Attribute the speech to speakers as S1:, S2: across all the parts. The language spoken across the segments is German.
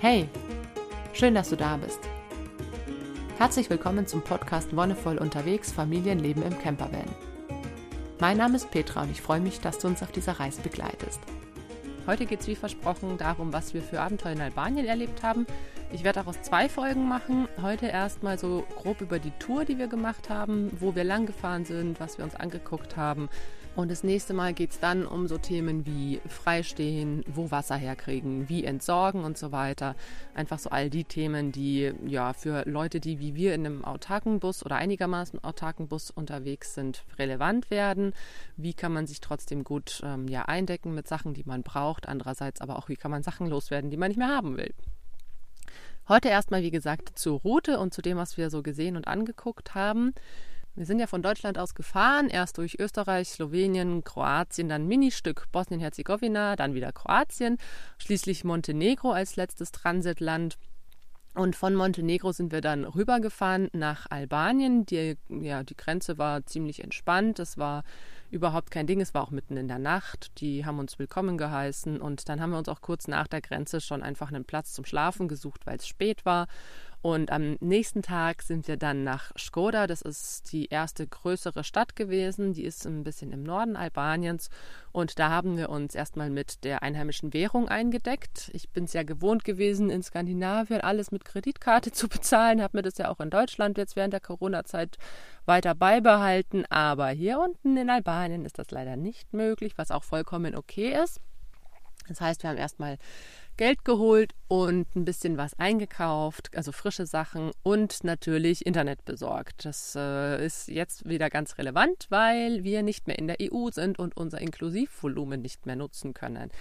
S1: Hey, schön, dass du da bist. Herzlich willkommen zum Podcast Wonnevoll unterwegs Familienleben im Campervan. Mein Name ist Petra und ich freue mich, dass du uns auf dieser Reise begleitest. Heute geht es wie versprochen darum, was wir für Abenteuer in Albanien erlebt haben. Ich werde daraus zwei Folgen machen. Heute erstmal so grob über die Tour, die wir gemacht haben, wo wir lang gefahren sind, was wir uns angeguckt haben, und das nächste Mal geht es dann um so Themen wie Freistehen, wo Wasser herkriegen, wie entsorgen und so weiter. Einfach so all die Themen, die ja für Leute, die wie wir in einem autarken Bus oder einigermaßen autarken Bus unterwegs sind, relevant werden. Wie kann man sich trotzdem gut ähm, ja, eindecken mit Sachen, die man braucht. Andererseits aber auch, wie kann man Sachen loswerden, die man nicht mehr haben will. Heute erstmal, wie gesagt, zur Route und zu dem, was wir so gesehen und angeguckt haben. Wir sind ja von Deutschland aus gefahren, erst durch Österreich, Slowenien, Kroatien, dann Ministück Bosnien-Herzegowina, dann wieder Kroatien, schließlich Montenegro als letztes Transitland. Und von Montenegro sind wir dann rübergefahren nach Albanien. Die, ja, die Grenze war ziemlich entspannt. Es war überhaupt kein Ding. Es war auch mitten in der Nacht. Die haben uns willkommen geheißen. Und dann haben wir uns auch kurz nach der Grenze schon einfach einen Platz zum Schlafen gesucht, weil es spät war. Und am nächsten Tag sind wir dann nach Skoda. Das ist die erste größere Stadt gewesen. Die ist ein bisschen im Norden Albaniens. Und da haben wir uns erstmal mit der einheimischen Währung eingedeckt. Ich bin es ja gewohnt gewesen, in Skandinavien alles mit Kreditkarte zu bezahlen. Habe mir das ja auch in Deutschland jetzt während der Corona-Zeit weiter beibehalten. Aber hier unten in Albanien ist das leider nicht möglich, was auch vollkommen okay ist. Das heißt, wir haben erstmal Geld geholt und ein bisschen was eingekauft, also frische Sachen und natürlich Internet besorgt. Das äh, ist jetzt wieder ganz relevant, weil wir nicht mehr in der EU sind und unser Inklusivvolumen nicht mehr nutzen können.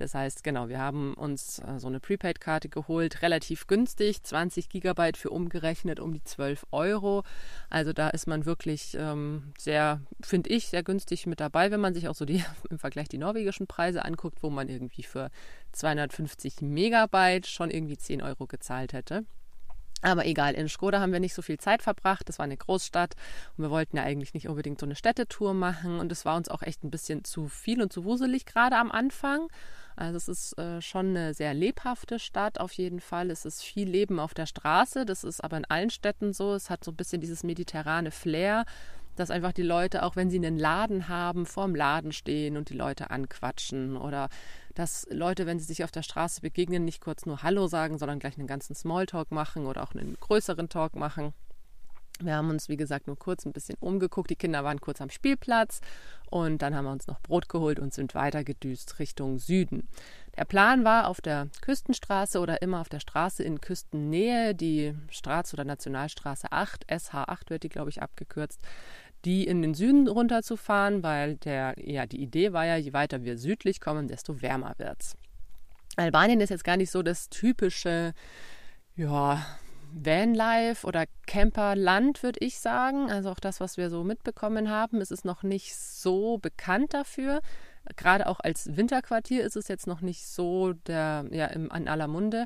S1: Das heißt, genau, wir haben uns äh, so eine Prepaid-Karte geholt, relativ günstig, 20 Gigabyte für umgerechnet um die 12 Euro. Also da ist man wirklich ähm, sehr, finde ich, sehr günstig mit dabei, wenn man sich auch so die im Vergleich die norwegischen Preise anguckt, wo man irgendwie für 250 Megabyte schon irgendwie 10 Euro gezahlt hätte. Aber egal, in Skoda haben wir nicht so viel Zeit verbracht. Das war eine Großstadt und wir wollten ja eigentlich nicht unbedingt so eine Städtetour machen. Und es war uns auch echt ein bisschen zu viel und zu wuselig, gerade am Anfang. Also es ist äh, schon eine sehr lebhafte Stadt auf jeden Fall. Es ist viel Leben auf der Straße. Das ist aber in allen Städten so. Es hat so ein bisschen dieses mediterrane Flair, dass einfach die Leute, auch wenn sie einen Laden haben, vorm Laden stehen und die Leute anquatschen. Oder dass Leute, wenn sie sich auf der Straße begegnen, nicht kurz nur Hallo sagen, sondern gleich einen ganzen Smalltalk machen oder auch einen größeren Talk machen. Wir haben uns, wie gesagt, nur kurz ein bisschen umgeguckt. Die Kinder waren kurz am Spielplatz und dann haben wir uns noch Brot geholt und sind weitergedüst Richtung Süden. Der Plan war auf der Küstenstraße oder immer auf der Straße in Küstennähe, die Straße oder Nationalstraße 8, SH8 wird die, glaube ich, abgekürzt, die in den Süden runterzufahren, weil der, ja, die Idee war ja, je weiter wir südlich kommen, desto wärmer wird's. Albanien ist jetzt gar nicht so das typische, ja, Vanlife oder Camperland, würde ich sagen. Also auch das, was wir so mitbekommen haben, ist es noch nicht so bekannt dafür. Gerade auch als Winterquartier ist es jetzt noch nicht so der, ja, im, an aller Munde.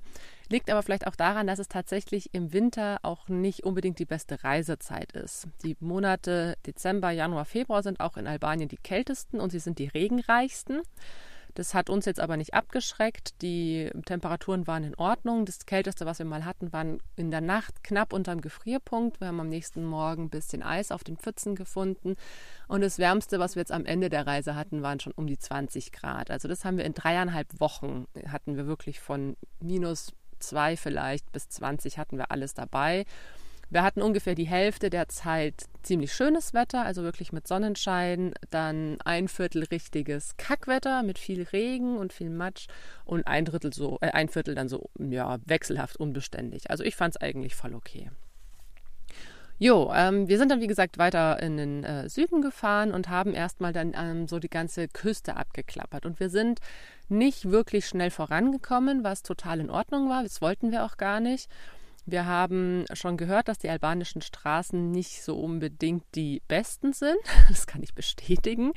S1: Liegt aber vielleicht auch daran, dass es tatsächlich im Winter auch nicht unbedingt die beste Reisezeit ist. Die Monate Dezember, Januar, Februar sind auch in Albanien die kältesten und sie sind die regenreichsten. Das hat uns jetzt aber nicht abgeschreckt. Die Temperaturen waren in Ordnung. Das Kälteste, was wir mal hatten, waren in der Nacht knapp unterm Gefrierpunkt. Wir haben am nächsten Morgen ein bisschen Eis auf den Pfützen gefunden. Und das Wärmste, was wir jetzt am Ende der Reise hatten, waren schon um die 20 Grad. Also das haben wir in dreieinhalb Wochen, hatten wir wirklich von minus zwei vielleicht bis 20 hatten wir alles dabei. Wir hatten ungefähr die Hälfte der Zeit ziemlich schönes Wetter, also wirklich mit Sonnenschein, dann ein Viertel richtiges Kackwetter mit viel Regen und viel Matsch und ein Drittel so, äh, ein Viertel dann so, ja, wechselhaft unbeständig. Also ich fand es eigentlich voll okay. Jo, ähm, wir sind dann wie gesagt weiter in den äh, Süden gefahren und haben erstmal dann ähm, so die ganze Küste abgeklappert. Und wir sind nicht wirklich schnell vorangekommen, was total in Ordnung war. Das wollten wir auch gar nicht. Wir haben schon gehört, dass die albanischen Straßen nicht so unbedingt die besten sind. Das kann ich bestätigen.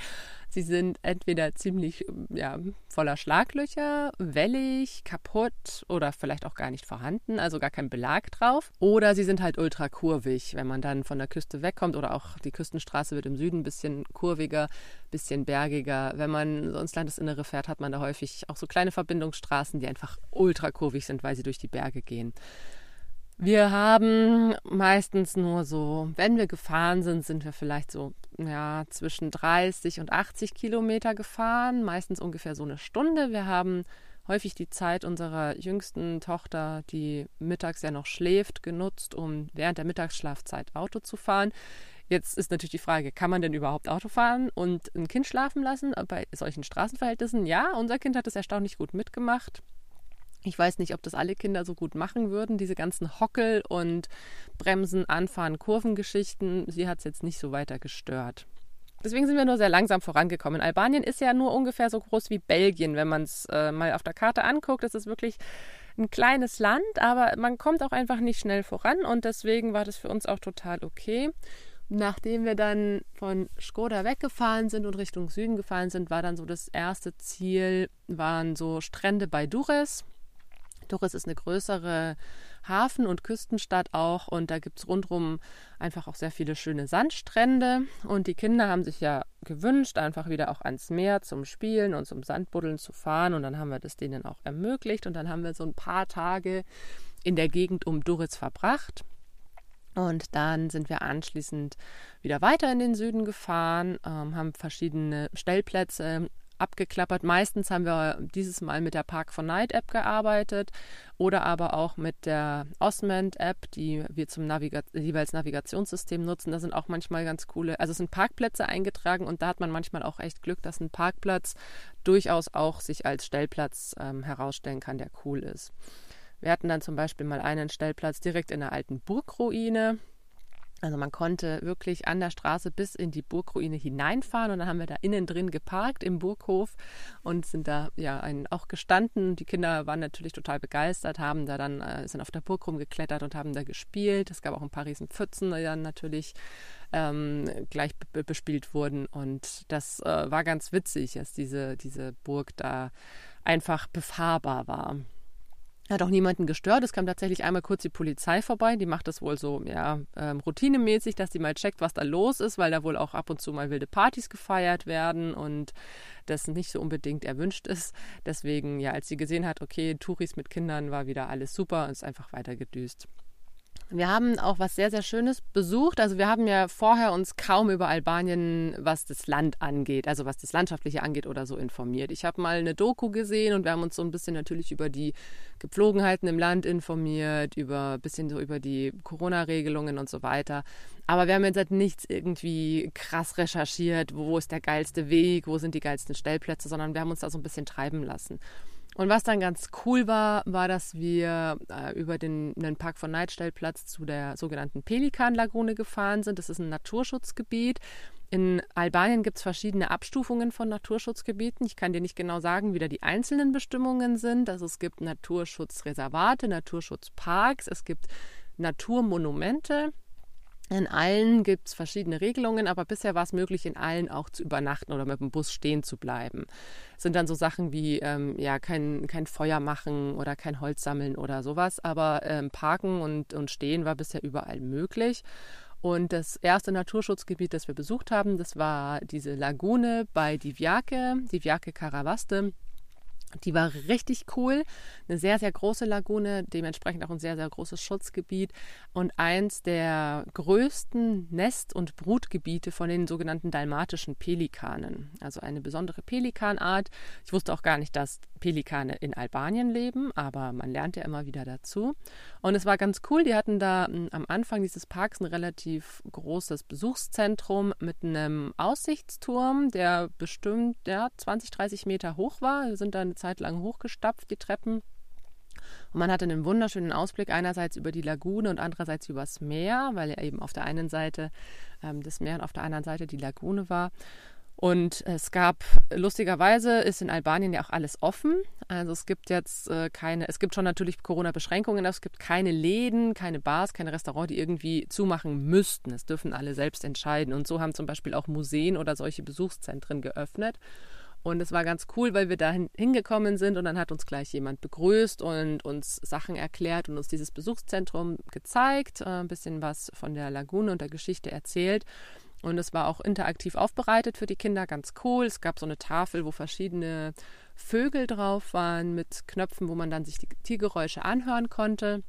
S1: Sie sind entweder ziemlich ja, voller Schlaglöcher, wellig, kaputt oder vielleicht auch gar nicht vorhanden, also gar kein Belag drauf. Oder sie sind halt ultra kurvig, wenn man dann von der Küste wegkommt oder auch die Küstenstraße wird im Süden ein bisschen kurviger, ein bisschen bergiger. Wenn man so ins Landesinnere fährt, hat man da häufig auch so kleine Verbindungsstraßen, die einfach ultra kurvig sind, weil sie durch die Berge gehen. Wir haben meistens nur so, wenn wir gefahren sind, sind wir vielleicht so ja, zwischen 30 und 80 Kilometer gefahren, meistens ungefähr so eine Stunde. Wir haben häufig die Zeit unserer jüngsten Tochter, die mittags ja noch schläft, genutzt, um während der Mittagsschlafzeit Auto zu fahren. Jetzt ist natürlich die Frage, kann man denn überhaupt Auto fahren und ein Kind schlafen lassen bei solchen Straßenverhältnissen? Ja, unser Kind hat es erstaunlich gut mitgemacht. Ich weiß nicht, ob das alle Kinder so gut machen würden, diese ganzen Hockel und Bremsen, Anfahren, Kurvengeschichten. Sie hat es jetzt nicht so weiter gestört. Deswegen sind wir nur sehr langsam vorangekommen. Albanien ist ja nur ungefähr so groß wie Belgien, wenn man es äh, mal auf der Karte anguckt. Es ist wirklich ein kleines Land, aber man kommt auch einfach nicht schnell voran und deswegen war das für uns auch total okay. Nachdem wir dann von Skoda weggefahren sind und Richtung Süden gefahren sind, war dann so das erste Ziel, waren so Strände bei Dures. Doris ist eine größere Hafen- und Küstenstadt auch und da gibt es rundherum einfach auch sehr viele schöne Sandstrände. Und die Kinder haben sich ja gewünscht, einfach wieder auch ans Meer zum Spielen und zum Sandbuddeln zu fahren. Und dann haben wir das denen auch ermöglicht. Und dann haben wir so ein paar Tage in der Gegend um Doris verbracht. Und dann sind wir anschließend wieder weiter in den Süden gefahren, ähm, haben verschiedene Stellplätze abgeklappert. Meistens haben wir dieses Mal mit der Park for Night App gearbeitet oder aber auch mit der Osmond App, die wir zum Naviga jeweils Navigationssystem nutzen. Da sind auch manchmal ganz coole, also es sind Parkplätze eingetragen und da hat man manchmal auch echt Glück, dass ein Parkplatz durchaus auch sich als Stellplatz ähm, herausstellen kann, der cool ist. Wir hatten dann zum Beispiel mal einen Stellplatz direkt in der alten Burgruine. Also man konnte wirklich an der Straße bis in die Burgruine hineinfahren und dann haben wir da innen drin geparkt im Burghof und sind da ja auch gestanden. Die Kinder waren natürlich total begeistert, haben da dann äh, sind auf der Burg rumgeklettert und haben da gespielt. Es gab auch ein paar riesen Pfützen, die dann natürlich ähm, gleich bespielt wurden und das äh, war ganz witzig, dass diese diese Burg da einfach befahrbar war. Hat auch niemanden gestört. Es kam tatsächlich einmal kurz die Polizei vorbei. Die macht das wohl so, ja, ähm, routinemäßig, dass die mal checkt, was da los ist, weil da wohl auch ab und zu mal wilde Partys gefeiert werden und das nicht so unbedingt erwünscht ist. Deswegen, ja, als sie gesehen hat, okay, Touris mit Kindern war wieder alles super und ist einfach weiter gedüst. Wir haben auch was sehr, sehr Schönes besucht. Also wir haben ja vorher uns kaum über Albanien, was das Land angeht, also was das Landschaftliche angeht oder so informiert. Ich habe mal eine Doku gesehen und wir haben uns so ein bisschen natürlich über die Gepflogenheiten im Land informiert, über ein bisschen so über die Corona-Regelungen und so weiter. Aber wir haben jetzt halt nichts irgendwie krass recherchiert, wo ist der geilste Weg, wo sind die geilsten Stellplätze, sondern wir haben uns da so ein bisschen treiben lassen. Und was dann ganz cool war, war, dass wir äh, über den, den Park von Neidstellplatz zu der sogenannten Pelikanlagune gefahren sind. Das ist ein Naturschutzgebiet. In Albanien gibt es verschiedene Abstufungen von Naturschutzgebieten. Ich kann dir nicht genau sagen, wie da die einzelnen Bestimmungen sind. Also es gibt Naturschutzreservate, Naturschutzparks, es gibt Naturmonumente. In allen gibt es verschiedene Regelungen, aber bisher war es möglich, in allen auch zu übernachten oder mit dem Bus stehen zu bleiben. Das sind dann so Sachen wie ähm, ja kein, kein Feuer machen oder kein Holz sammeln oder sowas, aber ähm, Parken und, und Stehen war bisher überall möglich. Und das erste Naturschutzgebiet, das wir besucht haben, das war diese Lagune bei Divjake, Divjake Karavaste. Die war richtig cool. Eine sehr, sehr große Lagune, dementsprechend auch ein sehr, sehr großes Schutzgebiet und eins der größten Nest- und Brutgebiete von den sogenannten dalmatischen Pelikanen. Also eine besondere Pelikanart. Ich wusste auch gar nicht, dass Pelikane in Albanien leben, aber man lernt ja immer wieder dazu. Und es war ganz cool. Die hatten da hm, am Anfang dieses Parks ein relativ großes Besuchszentrum mit einem Aussichtsturm, der bestimmt ja, 20, 30 Meter hoch war. Wir sind da eine Zeit lang hochgestapft, die Treppen. Und man hatte einen wunderschönen Ausblick einerseits über die Lagune und andererseits übers Meer, weil ja eben auf der einen Seite ähm, das Meer und auf der anderen Seite die Lagune war. Und es gab, lustigerweise ist in Albanien ja auch alles offen. Also es gibt jetzt äh, keine, es gibt schon natürlich Corona-Beschränkungen, aber es gibt keine Läden, keine Bars, keine Restaurants, die irgendwie zumachen müssten. Es dürfen alle selbst entscheiden. Und so haben zum Beispiel auch Museen oder solche Besuchszentren geöffnet. Und es war ganz cool, weil wir da hingekommen sind und dann hat uns gleich jemand begrüßt und uns Sachen erklärt und uns dieses Besuchszentrum gezeigt, äh, ein bisschen was von der Lagune und der Geschichte erzählt. Und es war auch interaktiv aufbereitet für die Kinder, ganz cool. Es gab so eine Tafel, wo verschiedene Vögel drauf waren mit Knöpfen, wo man dann sich die Tiergeräusche anhören konnte.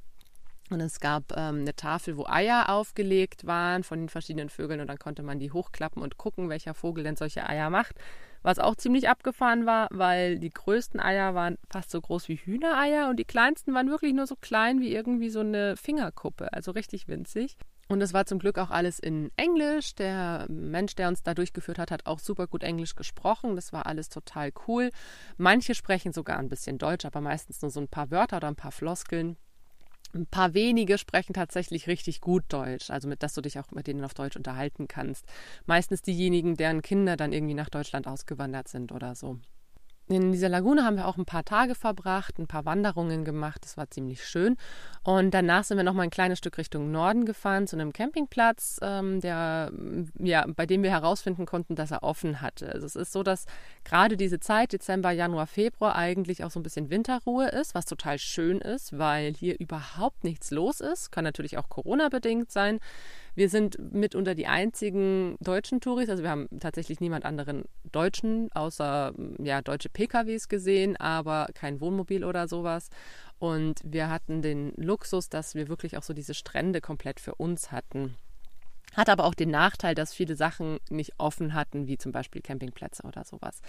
S1: Und es gab ähm, eine Tafel, wo Eier aufgelegt waren von den verschiedenen Vögeln und dann konnte man die hochklappen und gucken, welcher Vogel denn solche Eier macht. Was auch ziemlich abgefahren war, weil die größten Eier waren fast so groß wie Hühnereier und die kleinsten waren wirklich nur so klein wie irgendwie so eine Fingerkuppe, also richtig winzig. Und es war zum Glück auch alles in Englisch. Der Mensch, der uns da durchgeführt hat, hat auch super gut Englisch gesprochen. Das war alles total cool. Manche sprechen sogar ein bisschen Deutsch, aber meistens nur so ein paar Wörter oder ein paar Floskeln. Ein paar wenige sprechen tatsächlich richtig gut Deutsch, also mit, dass du dich auch mit denen auf Deutsch unterhalten kannst. Meistens diejenigen, deren Kinder dann irgendwie nach Deutschland ausgewandert sind oder so. In dieser Lagune haben wir auch ein paar Tage verbracht, ein paar Wanderungen gemacht. Das war ziemlich schön. Und danach sind wir noch mal ein kleines Stück Richtung Norden gefahren zu einem Campingplatz, ähm, der, ja, bei dem wir herausfinden konnten, dass er offen hatte. Also es ist so, dass gerade diese Zeit, Dezember, Januar, Februar, eigentlich auch so ein bisschen Winterruhe ist, was total schön ist, weil hier überhaupt nichts los ist. Kann natürlich auch Corona-bedingt sein. Wir sind mitunter die einzigen deutschen Touris, also wir haben tatsächlich niemand anderen Deutschen, außer ja, deutsche PKWs gesehen, aber kein Wohnmobil oder sowas. Und wir hatten den Luxus, dass wir wirklich auch so diese Strände komplett für uns hatten. Hat aber auch den Nachteil, dass viele Sachen nicht offen hatten, wie zum Beispiel Campingplätze oder sowas.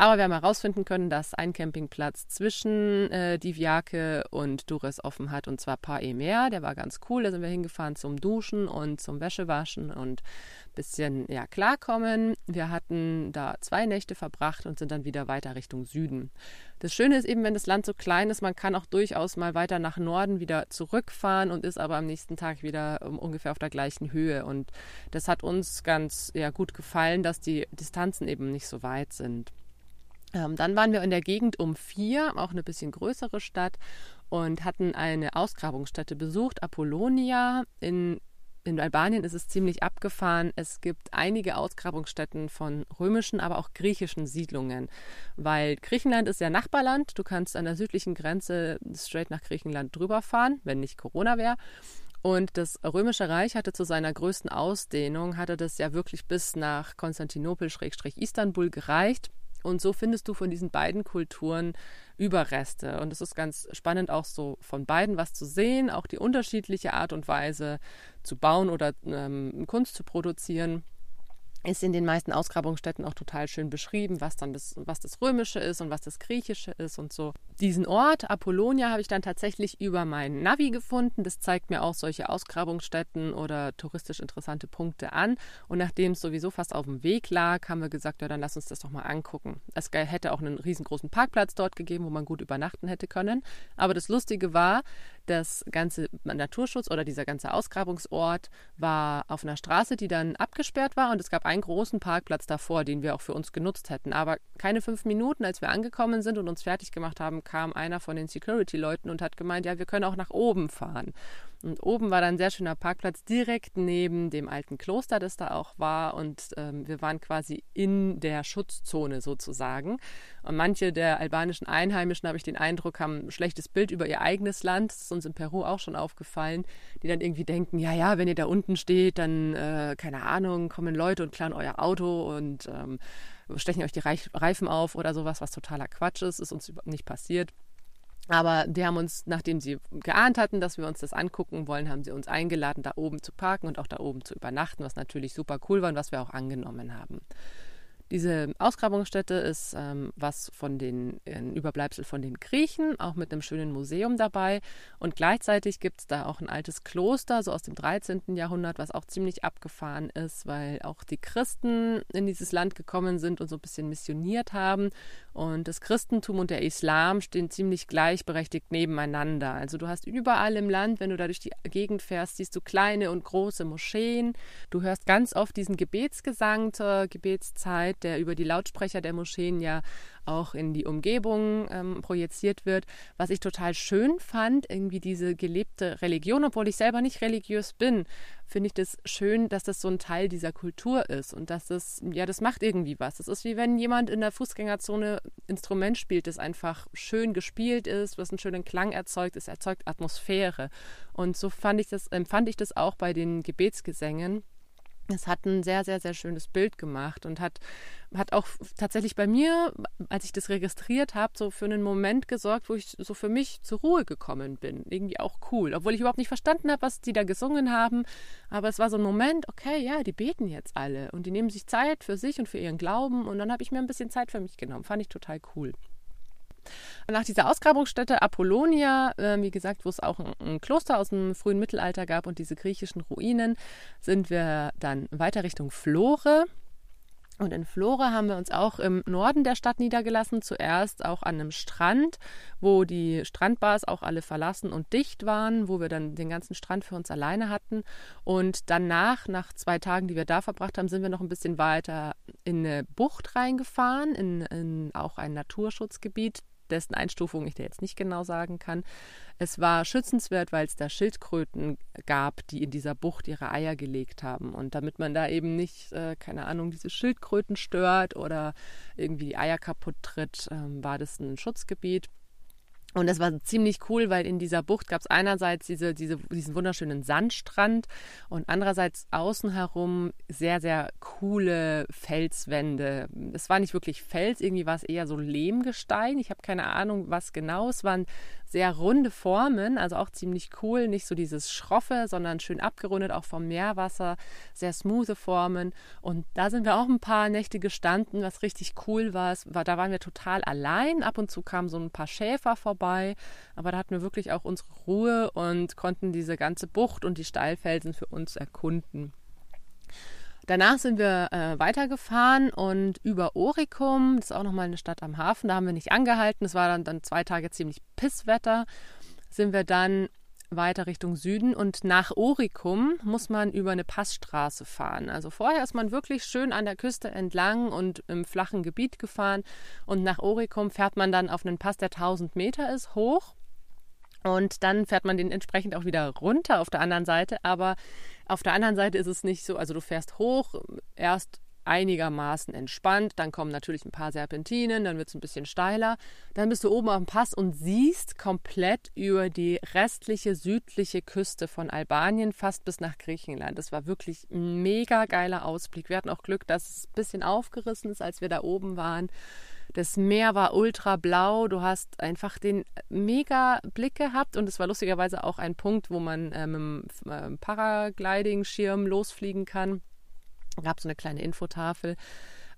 S1: Aber wir haben herausfinden können, dass ein Campingplatz zwischen äh, Divjake und Dures offen hat, und zwar Paar Emer. Der war ganz cool. Da sind wir hingefahren zum Duschen und zum Wäschewaschen und ein bisschen ja, klarkommen. Wir hatten da zwei Nächte verbracht und sind dann wieder weiter Richtung Süden. Das Schöne ist eben, wenn das Land so klein ist, man kann auch durchaus mal weiter nach Norden wieder zurückfahren und ist aber am nächsten Tag wieder um, ungefähr auf der gleichen Höhe. Und das hat uns ganz ja, gut gefallen, dass die Distanzen eben nicht so weit sind. Ähm, dann waren wir in der Gegend um vier, auch eine bisschen größere Stadt, und hatten eine Ausgrabungsstätte besucht, Apollonia. In, in Albanien ist es ziemlich abgefahren. Es gibt einige Ausgrabungsstätten von römischen, aber auch griechischen Siedlungen, weil Griechenland ist ja Nachbarland. Du kannst an der südlichen Grenze straight nach Griechenland drüber fahren, wenn nicht Corona wäre. Und das Römische Reich hatte zu seiner größten Ausdehnung, hatte das ja wirklich bis nach Konstantinopel-Istanbul gereicht. Und so findest du von diesen beiden Kulturen Überreste. Und es ist ganz spannend, auch so von beiden was zu sehen, auch die unterschiedliche Art und Weise zu bauen oder ähm, Kunst zu produzieren ist in den meisten Ausgrabungsstätten auch total schön beschrieben, was dann das, was das Römische ist und was das Griechische ist und so. Diesen Ort, Apollonia, habe ich dann tatsächlich über mein Navi gefunden. Das zeigt mir auch solche Ausgrabungsstätten oder touristisch interessante Punkte an. Und nachdem es sowieso fast auf dem Weg lag, haben wir gesagt, ja, dann lass uns das doch mal angucken. Es hätte auch einen riesengroßen Parkplatz dort gegeben, wo man gut übernachten hätte können. Aber das Lustige war, das ganze Naturschutz oder dieser ganze Ausgrabungsort war auf einer Straße, die dann abgesperrt war und es gab einen großen Parkplatz davor, den wir auch für uns genutzt hätten. Aber keine fünf Minuten, als wir angekommen sind und uns fertig gemacht haben, kam einer von den Security-Leuten und hat gemeint, ja, wir können auch nach oben fahren. Und oben war dann ein sehr schöner Parkplatz direkt neben dem alten Kloster, das da auch war. Und ähm, wir waren quasi in der Schutzzone sozusagen. Und manche der albanischen Einheimischen, habe ich den Eindruck, haben ein schlechtes Bild über ihr eigenes Land. Das ist uns in Peru auch schon aufgefallen, die dann irgendwie denken, ja, ja, wenn ihr da unten steht, dann, äh, keine Ahnung, kommen Leute und klauen euer Auto und ähm, stechen euch die Reifen auf oder sowas, was totaler Quatsch ist, ist uns nicht passiert. Aber die haben uns, nachdem sie geahnt hatten, dass wir uns das angucken wollen, haben sie uns eingeladen, da oben zu parken und auch da oben zu übernachten, was natürlich super cool war und was wir auch angenommen haben. Diese Ausgrabungsstätte ist ähm, was von den ein Überbleibsel von den Griechen, auch mit einem schönen Museum dabei. Und gleichzeitig gibt es da auch ein altes Kloster, so aus dem 13. Jahrhundert, was auch ziemlich abgefahren ist, weil auch die Christen in dieses Land gekommen sind und so ein bisschen missioniert haben. Und das Christentum und der Islam stehen ziemlich gleichberechtigt nebeneinander. Also du hast überall im Land, wenn du da durch die Gegend fährst, siehst du kleine und große Moscheen. Du hörst ganz oft diesen Gebetsgesang zur Gebetszeit, der über die Lautsprecher der Moscheen ja auch in die Umgebung ähm, projiziert wird. Was ich total schön fand, irgendwie diese gelebte Religion, obwohl ich selber nicht religiös bin, finde ich das schön, dass das so ein Teil dieser Kultur ist und dass das, ja, das macht irgendwie was. Das ist wie wenn jemand in der Fußgängerzone Instrument spielt, das einfach schön gespielt ist, was einen schönen Klang erzeugt, es erzeugt Atmosphäre. Und so fand ich das, empfand ich das auch bei den Gebetsgesängen es hat ein sehr, sehr, sehr schönes Bild gemacht und hat, hat auch tatsächlich bei mir, als ich das registriert habe, so für einen Moment gesorgt, wo ich so für mich zur Ruhe gekommen bin. Irgendwie auch cool. Obwohl ich überhaupt nicht verstanden habe, was die da gesungen haben. Aber es war so ein Moment, okay, ja, die beten jetzt alle und die nehmen sich Zeit für sich und für ihren Glauben. Und dann habe ich mir ein bisschen Zeit für mich genommen. Fand ich total cool. Nach dieser Ausgrabungsstätte Apollonia, äh, wie gesagt, wo es auch ein, ein, Kloster aus dem frühen Mittelalter gab und diese griechischen Ruinen, sind wir dann weiter Richtung Flore. Und in Flore haben wir uns auch im Norden der Stadt niedergelassen, zuerst auch an einem Strand, wo die Strandbars auch alle verlassen und dicht waren, wo wir dann den ganzen Strand für uns alleine hatten. Und danach, nach zwei Tagen, die wir da verbracht haben, sind wir noch ein bisschen weiter in eine Bucht reingefahren, in, in auch ein Naturschutzgebiet, dessen Einstufung ich dir jetzt nicht genau sagen kann. Es war schützenswert, weil es da Schildkröten gab, die in dieser Bucht ihre Eier gelegt haben. Und damit man da eben nicht, äh, keine Ahnung, diese Schildkröten stört oder irgendwie die Eier kaputt tritt, äh, war das ein Schutzgebiet. Und das war ziemlich cool, weil in dieser Bucht gab es einerseits diese, diese, diesen wunderschönen Sandstrand und andererseits außen herum sehr, sehr coole Felswände. Es war nicht wirklich Fels, irgendwie war es eher so Lehmgestein. Ich habe keine Ahnung, was genau. Es waren sehr runde Formen, also auch ziemlich cool. Nicht so dieses Schroffe, sondern schön abgerundet, auch vom Meerwasser. Sehr smoothe Formen. Und da sind wir auch ein paar Nächte gestanden, was richtig cool war. war da waren wir total allein. Ab und zu kamen so ein paar Schäfer vorbei. Aber da hatten wir wirklich auch unsere Ruhe und konnten diese ganze Bucht und die Steilfelsen für uns erkunden. Danach sind wir äh, weitergefahren und über Oricum, das ist auch nochmal eine Stadt am Hafen, da haben wir nicht angehalten. Es war dann, dann zwei Tage ziemlich Pisswetter. Sind wir dann weiter Richtung Süden. Und nach Oricum muss man über eine Passstraße fahren. Also vorher ist man wirklich schön an der Küste entlang und im flachen Gebiet gefahren. Und nach Oricum fährt man dann auf einen Pass, der 1000 Meter ist, hoch. Und dann fährt man den entsprechend auch wieder runter auf der anderen Seite, aber auf der anderen Seite ist es nicht so, also du fährst hoch, erst einigermaßen entspannt, dann kommen natürlich ein paar Serpentinen, dann wird es ein bisschen steiler, dann bist du oben auf dem Pass und siehst komplett über die restliche südliche Küste von Albanien fast bis nach Griechenland. Das war wirklich ein mega geiler Ausblick. Wir hatten auch Glück, dass es ein bisschen aufgerissen ist, als wir da oben waren. Das Meer war ultra blau. Du hast einfach den mega Blick gehabt und es war lustigerweise auch ein Punkt, wo man äh, mit dem äh, Paragliding-Schirm losfliegen kann. Gab es so eine kleine Infotafel.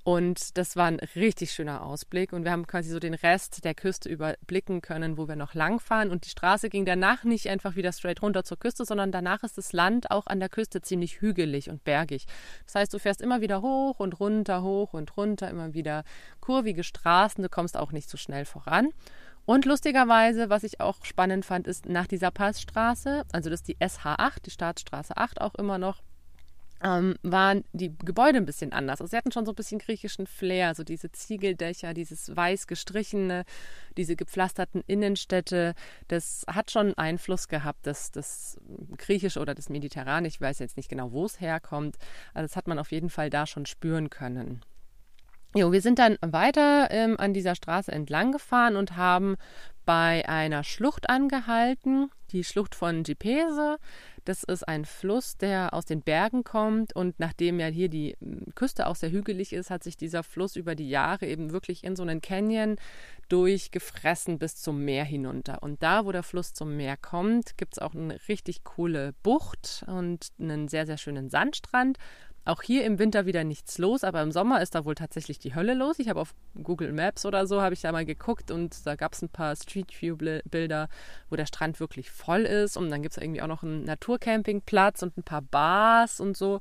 S1: Und das war ein richtig schöner Ausblick. Und wir haben quasi so den Rest der Küste überblicken können, wo wir noch langfahren. Und die Straße ging danach nicht einfach wieder straight runter zur Küste, sondern danach ist das Land auch an der Küste ziemlich hügelig und bergig. Das heißt, du fährst immer wieder hoch und runter, hoch und runter, immer wieder kurvige Straßen. Du kommst auch nicht so schnell voran. Und lustigerweise, was ich auch spannend fand, ist nach dieser Passstraße, also das ist die SH8, die Staatsstraße 8 auch immer noch, ähm, waren die Gebäude ein bisschen anders. Also sie hatten schon so ein bisschen griechischen Flair, so diese Ziegeldächer, dieses weiß gestrichene, diese gepflasterten Innenstädte. Das hat schon Einfluss gehabt, das, das Griechische oder das Mediterrane. Ich weiß jetzt nicht genau, wo es herkommt. Also das hat man auf jeden Fall da schon spüren können. Jo, wir sind dann weiter ähm, an dieser Straße entlang gefahren und haben bei einer Schlucht angehalten, die Schlucht von Gipese. Das ist ein Fluss, der aus den Bergen kommt und nachdem ja hier die hm, Küste auch sehr hügelig ist, hat sich dieser Fluss über die Jahre eben wirklich in so einen Canyon durchgefressen bis zum Meer hinunter. Und da, wo der Fluss zum Meer kommt, gibt es auch eine richtig coole Bucht und einen sehr, sehr schönen Sandstrand auch hier im Winter wieder nichts los, aber im Sommer ist da wohl tatsächlich die Hölle los. Ich habe auf Google Maps oder so, habe ich da mal geguckt und da gab es ein paar Street View Bilder, wo der Strand wirklich voll ist und dann gibt es irgendwie auch noch einen Naturcampingplatz und ein paar Bars und so.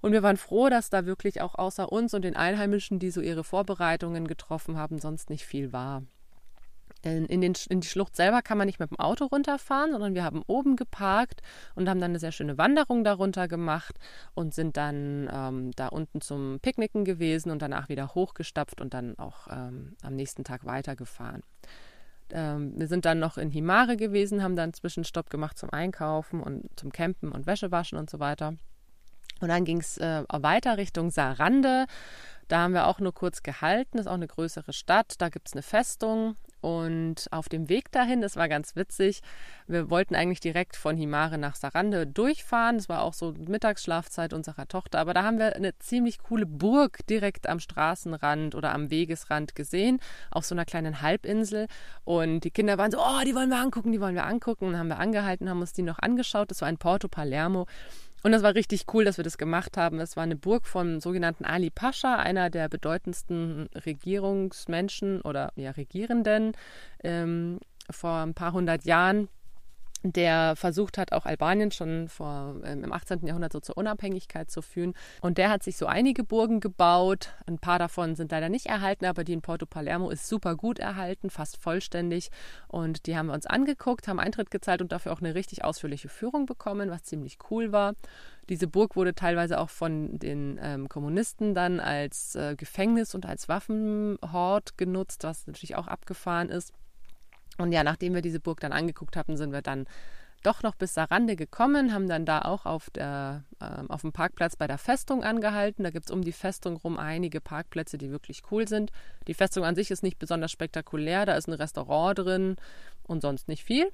S1: Und wir waren froh, dass da wirklich auch außer uns und den Einheimischen, die so ihre Vorbereitungen getroffen haben, sonst nicht viel war. In, den, in, die Schlucht selber kann man nicht mit dem Auto runterfahren, sondern wir haben oben geparkt und haben dann eine sehr schöne Wanderung darunter gemacht und sind dann ähm, da unten zum Picknicken gewesen und danach wieder hochgestapft und dann auch ähm, am nächsten Tag weitergefahren. Ähm, wir sind dann noch in Himare gewesen, haben dann Zwischenstopp gemacht zum Einkaufen und zum Campen und Wäschewaschen und so weiter. Und dann ging es äh, weiter Richtung Sarande. Da haben wir auch nur kurz gehalten. Das ist auch eine größere Stadt. Da gibt es eine Festung. Und auf dem Weg dahin, das war ganz witzig, wir wollten eigentlich direkt von Himare nach Sarande durchfahren. Das war auch so Mittagsschlafzeit unserer Tochter. Aber da haben wir eine ziemlich coole Burg direkt am Straßenrand oder am Wegesrand gesehen, auf so einer kleinen Halbinsel. Und die Kinder waren so, oh, die wollen wir angucken, die wollen wir angucken. Und haben wir angehalten, haben uns die noch angeschaut. Das war in Porto Palermo. Und das war richtig cool, dass wir das gemacht haben. Es war eine Burg vom sogenannten Ali Pascha, einer der bedeutendsten Regierungsmenschen oder ja, Regierenden ähm, vor ein paar hundert Jahren der versucht hat, auch Albanien schon vor, ähm, im 18. Jahrhundert so zur Unabhängigkeit zu führen. Und der hat sich so einige Burgen gebaut. Ein paar davon sind leider nicht erhalten, aber die in Porto Palermo ist super gut erhalten, fast vollständig. Und die haben wir uns angeguckt, haben Eintritt gezahlt und dafür auch eine richtig ausführliche Führung bekommen, was ziemlich cool war. Diese Burg wurde teilweise auch von den ähm, Kommunisten dann als äh, Gefängnis und als Waffenhort genutzt, was natürlich auch abgefahren ist. Und ja, nachdem wir diese Burg dann angeguckt hatten, sind wir dann doch noch bis Sarande gekommen, haben dann da auch auf, der, äh, auf dem Parkplatz bei der Festung angehalten. Da gibt es um die Festung rum einige Parkplätze, die wirklich cool sind. Die Festung an sich ist nicht besonders spektakulär, da ist ein Restaurant drin und sonst nicht viel.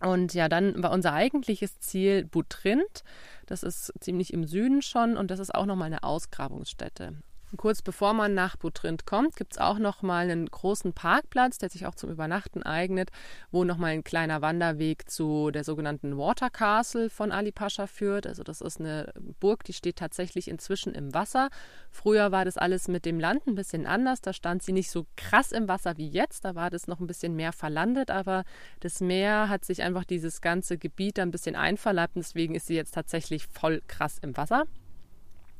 S1: Und ja, dann war unser eigentliches Ziel Butrint. Das ist ziemlich im Süden schon und das ist auch nochmal eine Ausgrabungsstätte. Kurz bevor man nach Butrint kommt, gibt es auch noch mal einen großen Parkplatz, der sich auch zum Übernachten eignet, wo noch mal ein kleiner Wanderweg zu der sogenannten Water Castle von Ali Pascha führt. Also das ist eine Burg, die steht tatsächlich inzwischen im Wasser. Früher war das alles mit dem Land ein bisschen anders. Da stand sie nicht so krass im Wasser wie jetzt. Da war das noch ein bisschen mehr verlandet, aber das Meer hat sich einfach dieses ganze Gebiet ein bisschen einverleibt und deswegen ist sie jetzt tatsächlich voll krass im Wasser.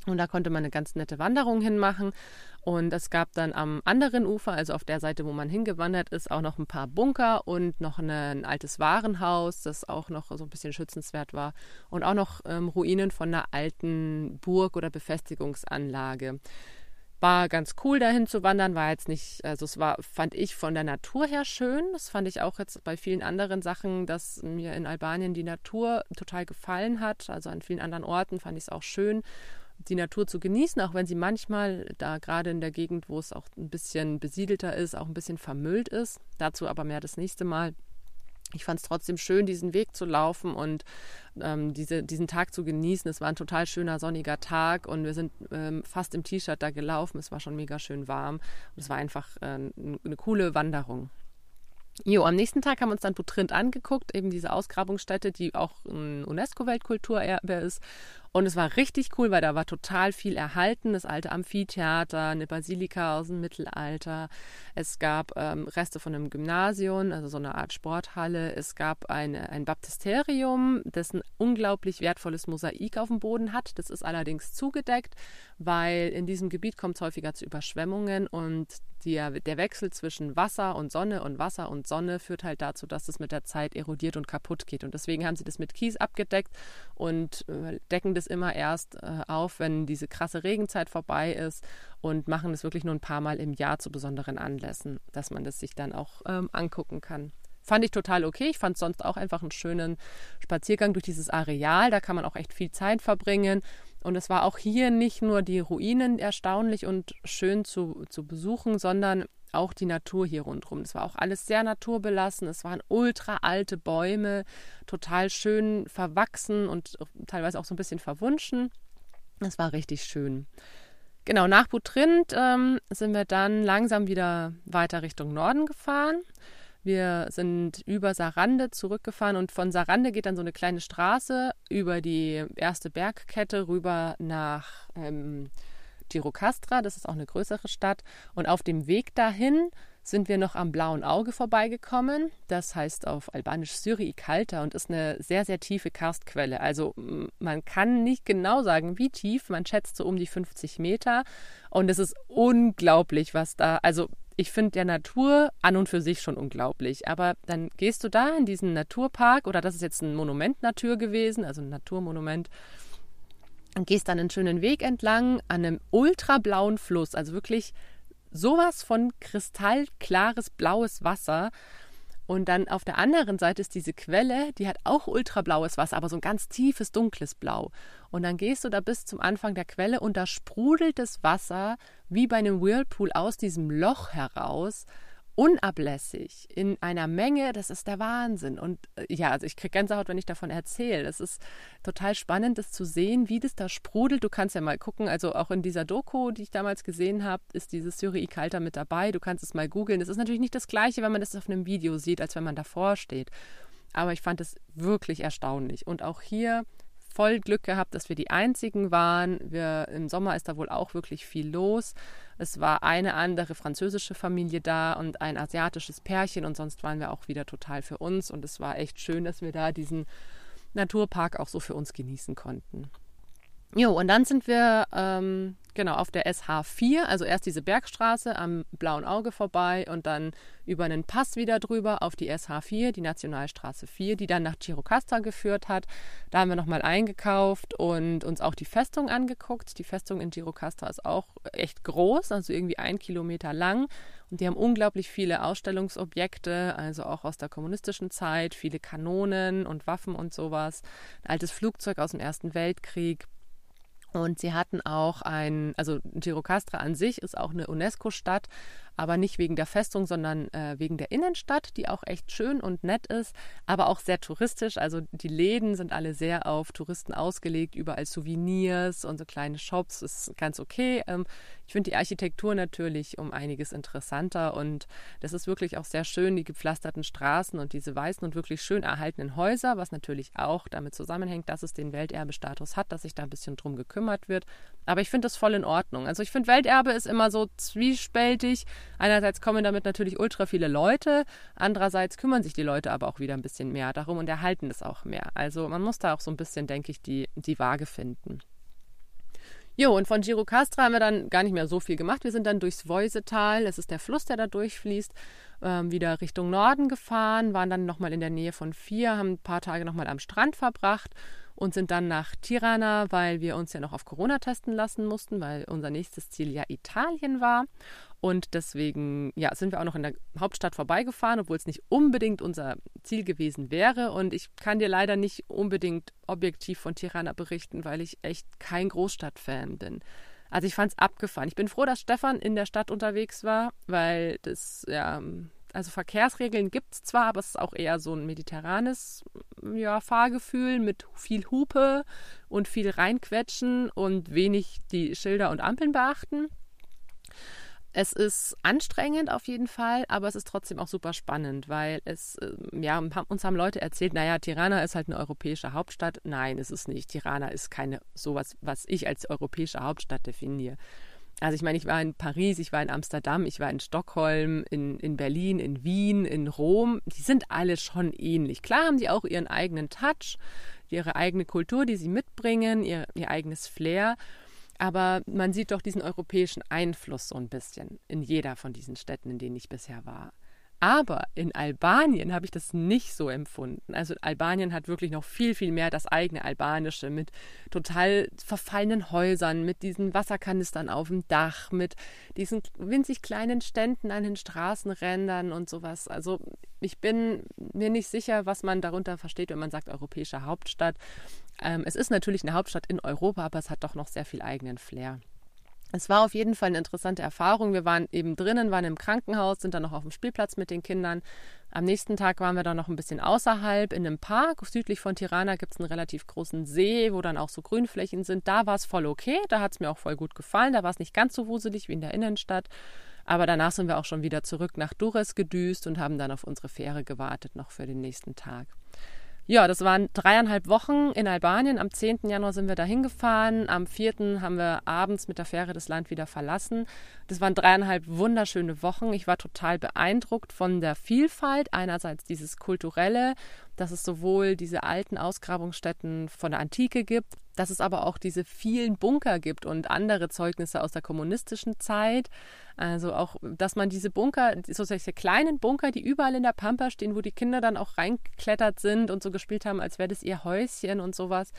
S1: Und da konnte man eine ganz nette Wanderung hinmachen. Und es gab dann am anderen Ufer, also auf der Seite, wo man hingewandert ist, auch noch ein paar Bunker und noch ein altes Warenhaus, das auch noch so ein bisschen schützenswert war. Und auch noch ähm, Ruinen von einer alten Burg oder Befestigungsanlage. War ganz cool, dahin zu wandern, war jetzt nicht, also es war, fand ich von der Natur her schön. Das fand ich auch jetzt bei vielen anderen Sachen, dass mir in Albanien die Natur total gefallen hat. Also an vielen anderen Orten fand ich es auch schön die Natur zu genießen, auch wenn sie manchmal da gerade in der Gegend, wo es auch ein bisschen besiedelter ist, auch ein bisschen vermüllt ist. Dazu aber mehr das nächste Mal. Ich fand es trotzdem schön, diesen Weg zu laufen und ähm, diese, diesen Tag zu genießen. Es war ein total schöner sonniger Tag und wir sind ähm, fast im T-Shirt da gelaufen. Es war schon mega schön warm und es war einfach äh, eine coole Wanderung. Jo, am nächsten Tag haben wir uns dann Butrint angeguckt, eben diese Ausgrabungsstätte, die auch ein UNESCO-Weltkulturerbe ist. Und es war richtig cool, weil da war total viel erhalten. Das alte Amphitheater, eine Basilika aus dem Mittelalter. Es gab ähm, Reste von einem Gymnasium, also so eine Art Sporthalle. Es gab eine, ein Baptisterium, das ein unglaublich wertvolles Mosaik auf dem Boden hat. Das ist allerdings zugedeckt, weil in diesem Gebiet kommt es häufiger zu Überschwemmungen und der, der Wechsel zwischen Wasser und Sonne und Wasser und Sonne führt halt dazu, dass es mit der Zeit erodiert und kaputt geht. Und deswegen haben sie das mit Kies abgedeckt und äh, decken das es immer erst äh, auf, wenn diese krasse Regenzeit vorbei ist und machen es wirklich nur ein paar Mal im Jahr zu besonderen Anlässen, dass man das sich dann auch ähm, angucken kann. Fand ich total okay. Ich fand sonst auch einfach einen schönen Spaziergang durch dieses Areal. Da kann man auch echt viel Zeit verbringen. Und es war auch hier nicht nur die Ruinen erstaunlich und schön zu, zu besuchen, sondern auch die Natur hier rundherum. Es war auch alles sehr naturbelassen. Es waren ultra alte Bäume, total schön verwachsen und teilweise auch so ein bisschen verwunschen. Es war richtig schön. Genau, nach Butrint ähm, sind wir dann langsam wieder weiter Richtung Norden gefahren. Wir sind über Sarande zurückgefahren und von Sarande geht dann so eine kleine Straße über die erste Bergkette rüber nach ähm, Girocastra, das ist auch eine größere Stadt. Und auf dem Weg dahin sind wir noch am Blauen Auge vorbeigekommen. Das heißt auf Albanisch Syri Kalta und ist eine sehr, sehr tiefe Karstquelle. Also man kann nicht genau sagen, wie tief. Man schätzt so um die 50 Meter. Und es ist unglaublich, was da. Also ich finde der Natur an und für sich schon unglaublich. Aber dann gehst du da in diesen Naturpark, oder das ist jetzt ein Monument Natur gewesen, also ein Naturmonument, und gehst dann einen schönen Weg entlang an einem ultrablauen Fluss, also wirklich sowas von kristallklares blaues Wasser. Und dann auf der anderen Seite ist diese Quelle, die hat auch ultrablaues Wasser, aber so ein ganz tiefes, dunkles Blau. Und dann gehst du da bis zum Anfang der Quelle und da sprudelt das Wasser wie bei einem Whirlpool aus diesem Loch heraus unablässig in einer Menge, das ist der Wahnsinn. Und äh, ja, also ich kriege Gänsehaut, wenn ich davon erzähle. Es ist total spannend, das zu sehen, wie das da sprudelt. Du kannst ja mal gucken, also auch in dieser Doku, die ich damals gesehen habe, ist dieses Syrii Kalter mit dabei. Du kannst es mal googeln. Es ist natürlich nicht das Gleiche, wenn man das auf einem Video sieht, als wenn man davor steht. Aber ich fand es wirklich erstaunlich. Und auch hier voll Glück gehabt, dass wir die einzigen waren. Wir, Im Sommer ist da wohl auch wirklich viel los. Es war eine andere französische Familie da und ein asiatisches Pärchen und sonst waren wir auch wieder total für uns. Und es war echt schön, dass wir da diesen Naturpark auch so für uns genießen konnten. Jo, und dann sind wir ähm, genau auf der SH4, also erst diese Bergstraße am Blauen Auge vorbei und dann über einen Pass wieder drüber auf die SH4, die Nationalstraße 4, die dann nach Girocasta geführt hat. Da haben wir nochmal eingekauft und uns auch die Festung angeguckt. Die Festung in Girocasta ist auch echt groß, also irgendwie ein Kilometer lang. Und die haben unglaublich viele Ausstellungsobjekte, also auch aus der kommunistischen Zeit, viele Kanonen und Waffen und sowas. Ein altes Flugzeug aus dem Ersten Weltkrieg. Und sie hatten auch ein, also Girocastra an sich ist auch eine UNESCO-Stadt, aber nicht wegen der Festung, sondern äh, wegen der Innenstadt, die auch echt schön und nett ist, aber auch sehr touristisch. Also die Läden sind alle sehr auf Touristen ausgelegt, überall Souvenirs und so kleine Shops, ist ganz okay. Ähm, ich finde die Architektur natürlich um einiges interessanter und das ist wirklich auch sehr schön, die gepflasterten Straßen und diese weißen und wirklich schön erhaltenen Häuser, was natürlich auch damit zusammenhängt, dass es den Welterbestatus hat, dass sich da ein bisschen drum gekümmert wird. Aber ich finde das voll in Ordnung. Also ich finde Welterbe ist immer so zwiespältig. Einerseits kommen damit natürlich ultra viele Leute, andererseits kümmern sich die Leute aber auch wieder ein bisschen mehr darum und erhalten es auch mehr. Also man muss da auch so ein bisschen, denke ich, die, die Waage finden. Jo, und von Girocastra haben wir dann gar nicht mehr so viel gemacht. Wir sind dann durchs Voisetal, das ist der Fluss, der da durchfließt, ähm, wieder Richtung Norden gefahren, waren dann nochmal in der Nähe von Vier, haben ein paar Tage nochmal am Strand verbracht und sind dann nach Tirana, weil wir uns ja noch auf Corona testen lassen mussten, weil unser nächstes Ziel ja Italien war. Und deswegen ja, sind wir auch noch in der Hauptstadt vorbeigefahren, obwohl es nicht unbedingt unser Ziel gewesen wäre. Und ich kann dir leider nicht unbedingt objektiv von Tirana berichten, weil ich echt kein Großstadtfan bin. Also ich fand es abgefahren. Ich bin froh, dass Stefan in der Stadt unterwegs war, weil das, ja, also Verkehrsregeln gibt es zwar, aber es ist auch eher so ein mediterranes ja, Fahrgefühl mit viel Hupe und viel reinquetschen und wenig die Schilder und Ampeln beachten. Es ist anstrengend auf jeden Fall, aber es ist trotzdem auch super spannend, weil es, ähm, ja, uns haben Leute erzählt, naja, Tirana ist halt eine europäische Hauptstadt. Nein, ist es nicht. Tirana ist keine sowas, was ich als europäische Hauptstadt definiere. Also ich meine, ich war in Paris, ich war in Amsterdam, ich war in Stockholm, in, in Berlin, in Wien, in Rom. Die sind alle schon ähnlich. Klar haben die auch ihren eigenen Touch, ihre eigene Kultur, die sie mitbringen, ihr, ihr eigenes Flair. Aber man sieht doch diesen europäischen Einfluss so ein bisschen in jeder von diesen Städten, in denen ich bisher war. Aber in Albanien habe ich das nicht so empfunden. Also Albanien hat wirklich noch viel, viel mehr das eigene Albanische mit total verfallenen Häusern, mit diesen Wasserkanistern auf dem Dach, mit diesen winzig kleinen Ständen an den Straßenrändern und sowas. Also ich bin mir nicht sicher, was man darunter versteht, wenn man sagt europäische Hauptstadt. Ähm, es ist natürlich eine Hauptstadt in Europa, aber es hat doch noch sehr viel eigenen Flair. Es war auf jeden Fall eine interessante Erfahrung. Wir waren eben drinnen, waren im Krankenhaus, sind dann noch auf dem Spielplatz mit den Kindern. Am nächsten Tag waren wir dann noch ein bisschen außerhalb in einem Park. Südlich von Tirana gibt es einen relativ großen See, wo dann auch so Grünflächen sind. Da war es voll okay. Da hat es mir auch voll gut gefallen. Da war es nicht ganz so wuselig wie in der Innenstadt. Aber danach sind wir auch schon wieder zurück nach Dures gedüst und haben dann auf unsere Fähre gewartet, noch für den nächsten Tag. Ja, das waren dreieinhalb Wochen in Albanien. Am 10. Januar sind wir da hingefahren. Am 4. haben wir abends mit der Fähre das Land wieder verlassen. Das waren dreieinhalb wunderschöne Wochen. Ich war total beeindruckt von der Vielfalt. Einerseits dieses kulturelle, dass es sowohl diese alten Ausgrabungsstätten von der Antike gibt, dass es aber auch diese vielen Bunker gibt und andere Zeugnisse aus der kommunistischen Zeit. Also auch, dass man diese Bunker, so solche kleinen Bunker, die überall in der Pampa stehen, wo die Kinder dann auch reingeklettert sind und so gespielt haben, als wäre das ihr Häuschen und sowas.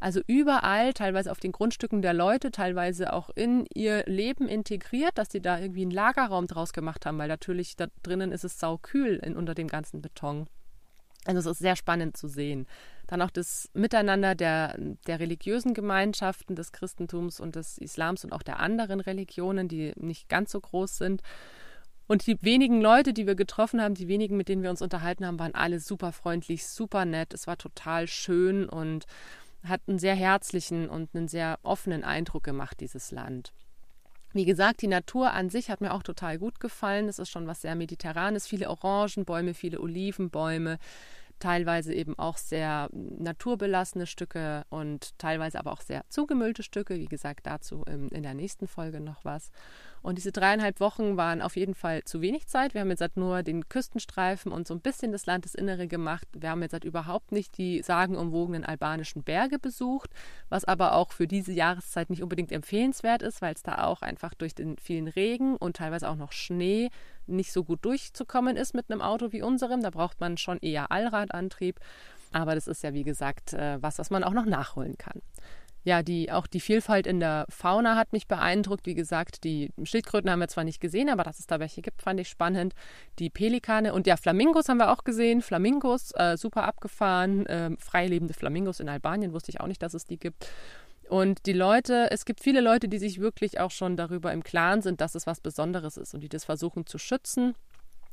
S1: Also überall, teilweise auf den Grundstücken der Leute, teilweise auch in ihr Leben integriert, dass die da irgendwie einen Lagerraum draus gemacht haben, weil natürlich da drinnen ist es saukühl in, unter dem ganzen Beton. Also es ist sehr spannend zu sehen. Dann auch das Miteinander der, der religiösen Gemeinschaften des Christentums und des Islams und auch der anderen Religionen, die nicht ganz so groß sind. Und die wenigen Leute, die wir getroffen haben, die wenigen, mit denen wir uns unterhalten haben, waren alle super freundlich, super nett. Es war total schön und hat einen sehr herzlichen und einen sehr offenen Eindruck gemacht, dieses Land. Wie gesagt, die Natur an sich hat mir auch total gut gefallen. Es ist schon was sehr Mediterranes. Viele Orangenbäume, viele Olivenbäume, teilweise eben auch sehr naturbelassene Stücke und teilweise aber auch sehr zugemüllte Stücke. Wie gesagt, dazu in der nächsten Folge noch was. Und diese dreieinhalb Wochen waren auf jeden Fall zu wenig Zeit. Wir haben jetzt halt nur den Küstenstreifen und so ein bisschen das Landesinnere gemacht. Wir haben jetzt halt überhaupt nicht die sagenumwogenen albanischen Berge besucht, was aber auch für diese Jahreszeit nicht unbedingt empfehlenswert ist, weil es da auch einfach durch den vielen Regen und teilweise auch noch Schnee nicht so gut durchzukommen ist mit einem Auto wie unserem. Da braucht man schon eher Allradantrieb. Aber das ist ja, wie gesagt, äh, was, was man auch noch nachholen kann ja, die, auch die Vielfalt in der Fauna hat mich beeindruckt. Wie gesagt, die Schildkröten haben wir zwar nicht gesehen, aber dass es da welche gibt, fand ich spannend. Die Pelikane und ja, Flamingos haben wir auch gesehen. Flamingos, äh, super abgefahren. Äh, freilebende Flamingos in Albanien wusste ich auch nicht, dass es die gibt. Und die Leute, es gibt viele Leute, die sich wirklich auch schon darüber im Klaren sind, dass es was Besonderes ist und die das versuchen zu schützen.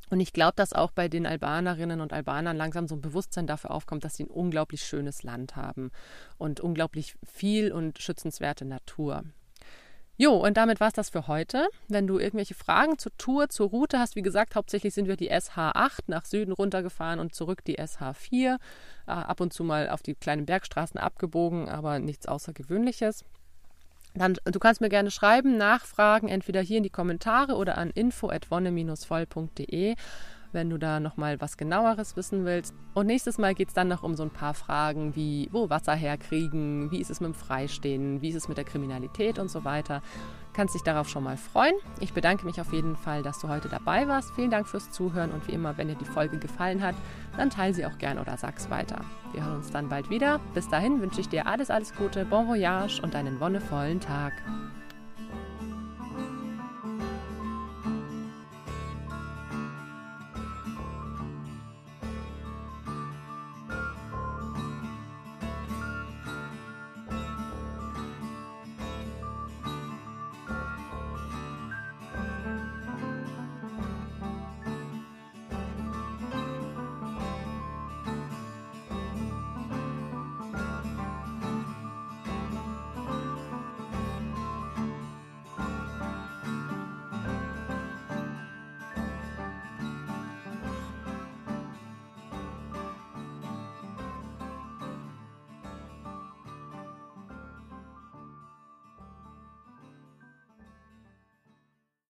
S1: Und ich glaube, dass auch bei den Albanerinnen und Albanern langsam so ein Bewusstsein dafür aufkommt, dass sie ein unglaublich schönes Land haben und unglaublich viel und schützenswerte Natur. Jo, und damit war es das für heute. Wenn du irgendwelche Fragen zur Tour, zur Route hast, wie gesagt, hauptsächlich sind wir die SH8 nach Süden runtergefahren und zurück die SH4. Äh, ab und zu mal auf die kleinen Bergstraßen abgebogen, aber nichts Außergewöhnliches. Dann, du kannst mir gerne schreiben, nachfragen, entweder hier in die Kommentare oder an info.wonne-voll.de wenn du da nochmal was genaueres wissen willst. Und nächstes Mal geht es dann noch um so ein paar Fragen wie, wo Wasser herkriegen, wie ist es mit dem Freistehen, wie ist es mit der Kriminalität und so weiter. Kannst dich darauf schon mal freuen. Ich bedanke mich auf jeden Fall, dass du heute dabei warst. Vielen Dank fürs Zuhören und wie immer, wenn dir die Folge gefallen hat, dann teile sie auch gern oder sag's weiter. Wir hören uns dann bald wieder. Bis dahin wünsche ich dir alles, alles Gute, bon voyage und einen wonnevollen Tag.